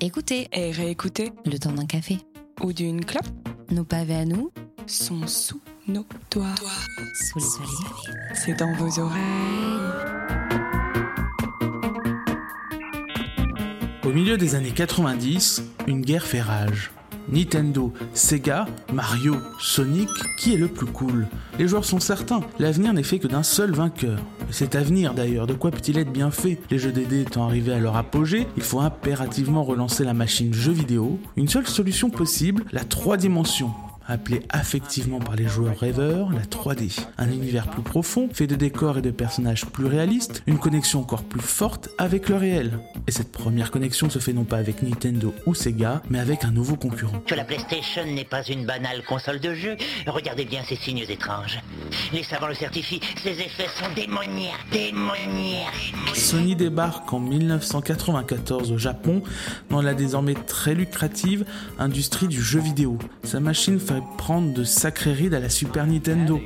Écoutez Et réécoutez le temps d'un café. ou d'une clope Nos pavés à nous, sont sous nos doigts. sous les olives. C'est dans vos oreilles. Au milieu des années 90, une guerre fait rage. Nintendo, Sega, Mario, Sonic, qui est le plus cool? Les joueurs sont certains, l'avenir n'est fait que d'un seul vainqueur. Et cet avenir d'ailleurs, de quoi peut-il être bien fait? Les jeux DD étant arrivés à leur apogée, il faut impérativement relancer la machine jeu vidéo. Une seule solution possible, la 3 dimensions appelée affectivement par les joueurs rêveurs la 3D. Un univers plus profond, fait de décors et de personnages plus réalistes, une connexion encore plus forte avec le réel. Et cette première connexion se fait non pas avec Nintendo ou Sega, mais avec un nouveau concurrent. Que la PlayStation n'est pas une banale console de jeu, regardez bien ces signes étranges. Les savants le certifient, ces effets sont démoniaques, démoniaques. Sony débarque en 1994 au Japon dans la désormais très lucrative industrie du jeu vidéo. Sa machine fait prendre de sacrées rides à la Super Nintendo.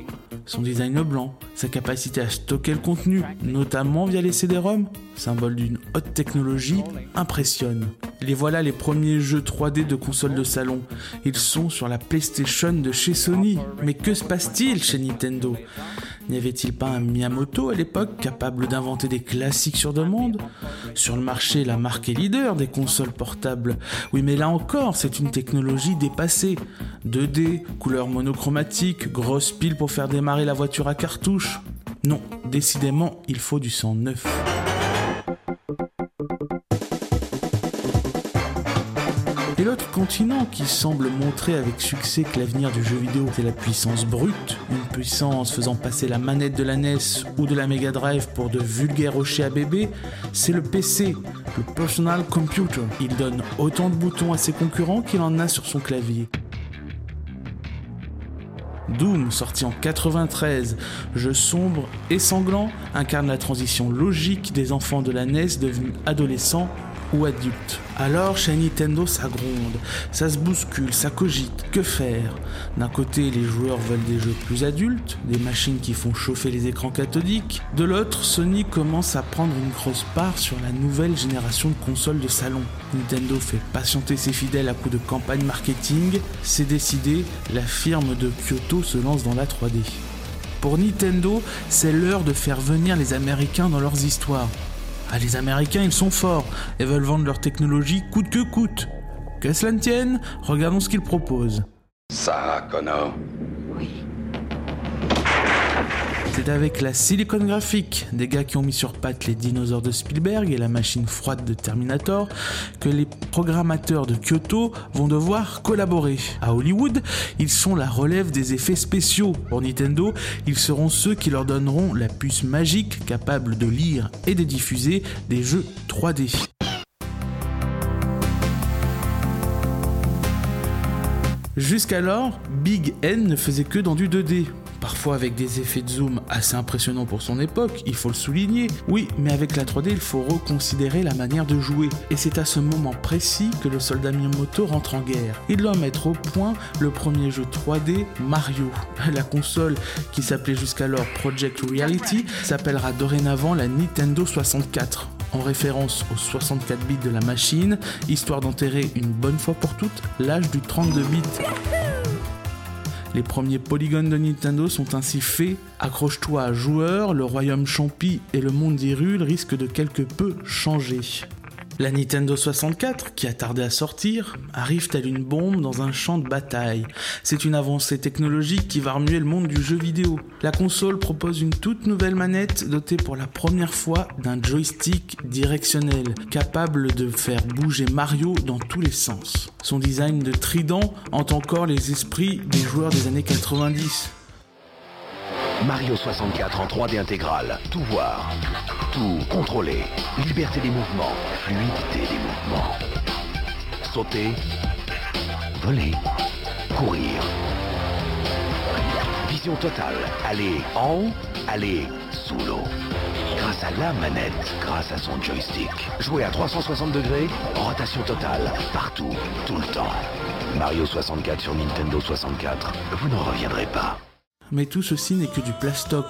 Son design blanc, sa capacité à stocker le contenu, notamment via les CD-ROM, symbole d'une haute technologie, impressionne. Les voilà les premiers jeux 3D de console de salon. Ils sont sur la PlayStation de chez Sony. Mais que se passe-t-il chez Nintendo? N'y avait-il pas un Miyamoto à l'époque capable d'inventer des classiques sur demande? Sur le marché, la marque est leader des consoles portables. Oui, mais là encore, c'est une technologie dépassée. 2D, couleur monochromatique, grosse pile pour faire démarrer la voiture à cartouche. Non, décidément, il faut du sang neuf. Et l'autre continent qui semble montrer avec succès que l'avenir du jeu vidéo c'est la puissance brute, une puissance faisant passer la manette de la NES ou de la Mega Drive pour de vulgaires rochers à bébé, c'est le PC, le Personal Computer. Il donne autant de boutons à ses concurrents qu'il en a sur son clavier. Doom, sorti en 93, jeu sombre et sanglant, incarne la transition logique des enfants de la NES devenus adolescents ou. Alors chez Nintendo ça gronde, ça se bouscule, ça cogite. Que faire? D'un côté les joueurs veulent des jeux plus adultes, des machines qui font chauffer les écrans cathodiques. De l'autre, Sony commence à prendre une grosse part sur la nouvelle génération de consoles de salon. Nintendo fait patienter ses fidèles à coups de campagne marketing. C'est décidé, la firme de Kyoto se lance dans la 3D. Pour Nintendo, c'est l'heure de faire venir les Américains dans leurs histoires. Ah, les Américains, ils sont forts et veulent vendre leur technologie coûte que coûte. Que cela ne tienne, regardons ce qu'ils proposent. Sarah Connor. C'est avec la Silicon Graphic, des gars qui ont mis sur pattes les dinosaures de Spielberg et la machine froide de Terminator, que les programmateurs de Kyoto vont devoir collaborer. À Hollywood, ils sont la relève des effets spéciaux. Pour Nintendo, ils seront ceux qui leur donneront la puce magique capable de lire et de diffuser des jeux 3D. Jusqu'alors, Big N ne faisait que dans du 2D. Parfois avec des effets de zoom assez impressionnants pour son époque, il faut le souligner. Oui, mais avec la 3D, il faut reconsidérer la manière de jouer. Et c'est à ce moment précis que le soldat Miyamoto rentre en guerre. Il doit mettre au point le premier jeu 3D Mario. La console, qui s'appelait jusqu'alors Project Reality, s'appellera dorénavant la Nintendo 64 en référence aux 64 bits de la machine, histoire d'enterrer une bonne fois pour toutes l'âge du 32 bits. Les premiers polygones de Nintendo sont ainsi faits. Accroche-toi à joueur, le royaume champi et le monde d'Hyrule risquent de quelque peu changer. La Nintendo 64, qui a tardé à sortir, arrive telle une bombe dans un champ de bataille. C'est une avancée technologique qui va remuer le monde du jeu vidéo. La console propose une toute nouvelle manette dotée pour la première fois d'un joystick directionnel, capable de faire bouger Mario dans tous les sens. Son design de trident hante encore les esprits des joueurs des années 90. Mario 64 en 3D intégral. Tout voir, tout contrôler. Liberté des mouvements, fluidité des mouvements. Sauter, voler, courir. Vision totale. Aller en haut, aller sous l'eau. Grâce à la manette, grâce à son joystick. Jouer à 360 degrés, rotation totale, partout, tout le temps. Mario 64 sur Nintendo 64, vous n'en reviendrez pas. Mais tout ceci n'est que du plastoc.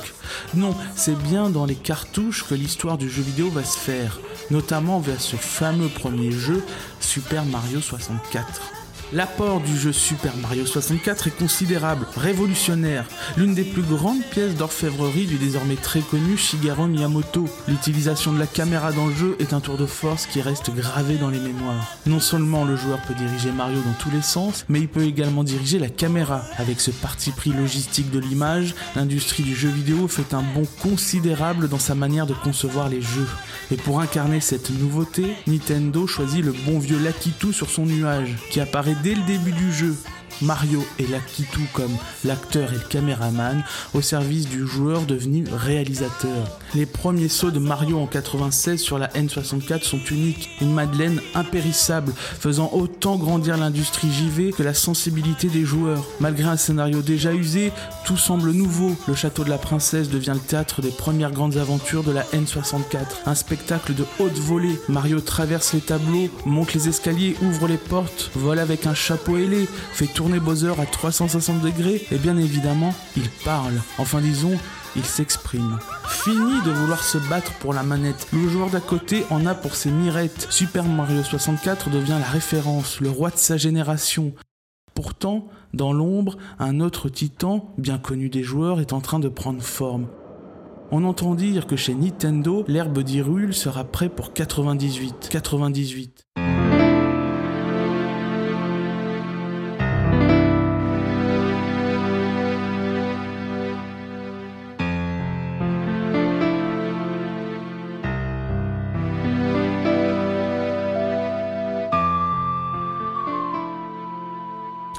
Non, c'est bien dans les cartouches que l'histoire du jeu vidéo va se faire, notamment vers ce fameux premier jeu, Super Mario 64. L'apport du jeu Super Mario 64 est considérable, révolutionnaire, l'une des plus grandes pièces d'orfèvrerie du désormais très connu Shigeru Miyamoto. L'utilisation de la caméra dans le jeu est un tour de force qui reste gravé dans les mémoires. Non seulement le joueur peut diriger Mario dans tous les sens, mais il peut également diriger la caméra. Avec ce parti pris logistique de l'image, l'industrie du jeu vidéo fait un bond considérable dans sa manière de concevoir les jeux. Et pour incarner cette nouveauté, Nintendo choisit le bon vieux Lakitu sur son nuage, qui apparaît dès le début du jeu. Mario et Lakitu comme l'acteur et le caméraman au service du joueur devenu réalisateur. Les premiers sauts de Mario en 96 sur la N64 sont uniques, une madeleine impérissable, faisant autant grandir l'industrie JV que la sensibilité des joueurs. Malgré un scénario déjà usé, tout semble nouveau. Le château de la princesse devient le théâtre des premières grandes aventures de la N64. Un spectacle de haute volée. Mario traverse les tableaux, monte les escaliers, ouvre les portes, vole avec un chapeau ailé, fait tourner Bowser à 360 degrés et bien évidemment, il parle. Enfin disons, il s'exprime. Fini de vouloir se battre pour la manette. Le joueur d'à côté en a pour ses mirettes. Super Mario 64 devient la référence, le roi de sa génération. Pourtant, dans l'ombre, un autre titan, bien connu des joueurs, est en train de prendre forme. On entend dire que chez Nintendo, l'herbe d'Hyrule sera prêt pour 98. 98.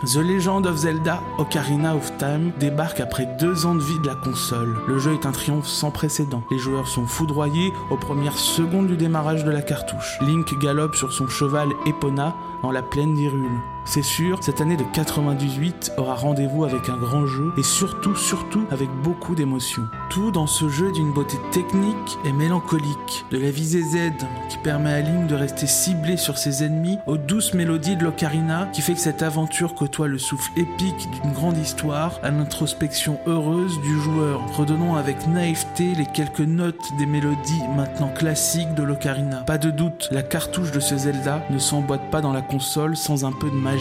The Legend of Zelda Ocarina of Time débarque après deux ans de vie de la console. Le jeu est un triomphe sans précédent. Les joueurs sont foudroyés aux premières secondes du démarrage de la cartouche. Link galope sur son cheval Epona dans la plaine d'Hyrule. C'est sûr, cette année de 98 aura rendez-vous avec un grand jeu et surtout, surtout avec beaucoup d'émotions. Tout dans ce jeu d'une beauté technique et mélancolique, de la visée Z qui permet à Link de rester ciblé sur ses ennemis, aux douces mélodies de l'ocarina qui fait que cette aventure côtoie le souffle épique d'une grande histoire à l'introspection heureuse du joueur, redonnant avec naïveté les quelques notes des mélodies maintenant classiques de l'ocarina. Pas de doute, la cartouche de ce Zelda ne s'emboîte pas dans la console sans un peu de magie.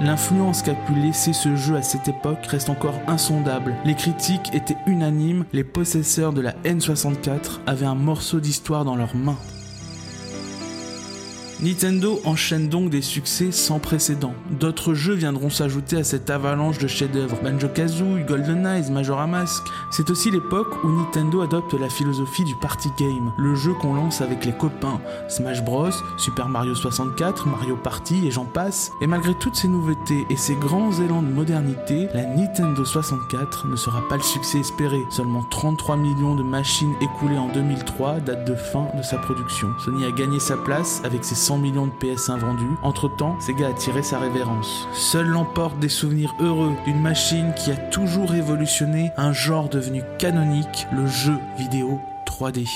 L'influence qu'a pu laisser ce jeu à cette époque reste encore insondable. Les critiques étaient unanimes, les possesseurs de la N64 avaient un morceau d'histoire dans leurs mains. Nintendo enchaîne donc des succès sans précédent. D'autres jeux viendront s'ajouter à cette avalanche de chefs-d'œuvre. Banjo-Kazooie, Golden Eyes, Majora Mask. C'est aussi l'époque où Nintendo adopte la philosophie du party game, le jeu qu'on lance avec les copains. Smash Bros, Super Mario 64, Mario Party et j'en passe. Et malgré toutes ces nouveautés et ces grands élans de modernité, la Nintendo 64 ne sera pas le succès espéré. Seulement 33 millions de machines écoulées en 2003, date de fin de sa production. Sony a gagné sa place avec ses 100 millions de PS1 vendus. Entre-temps, Sega a tiré sa révérence. Seul l'emporte des souvenirs heureux d'une machine qui a toujours révolutionné un genre devenu canonique, le jeu vidéo 3D.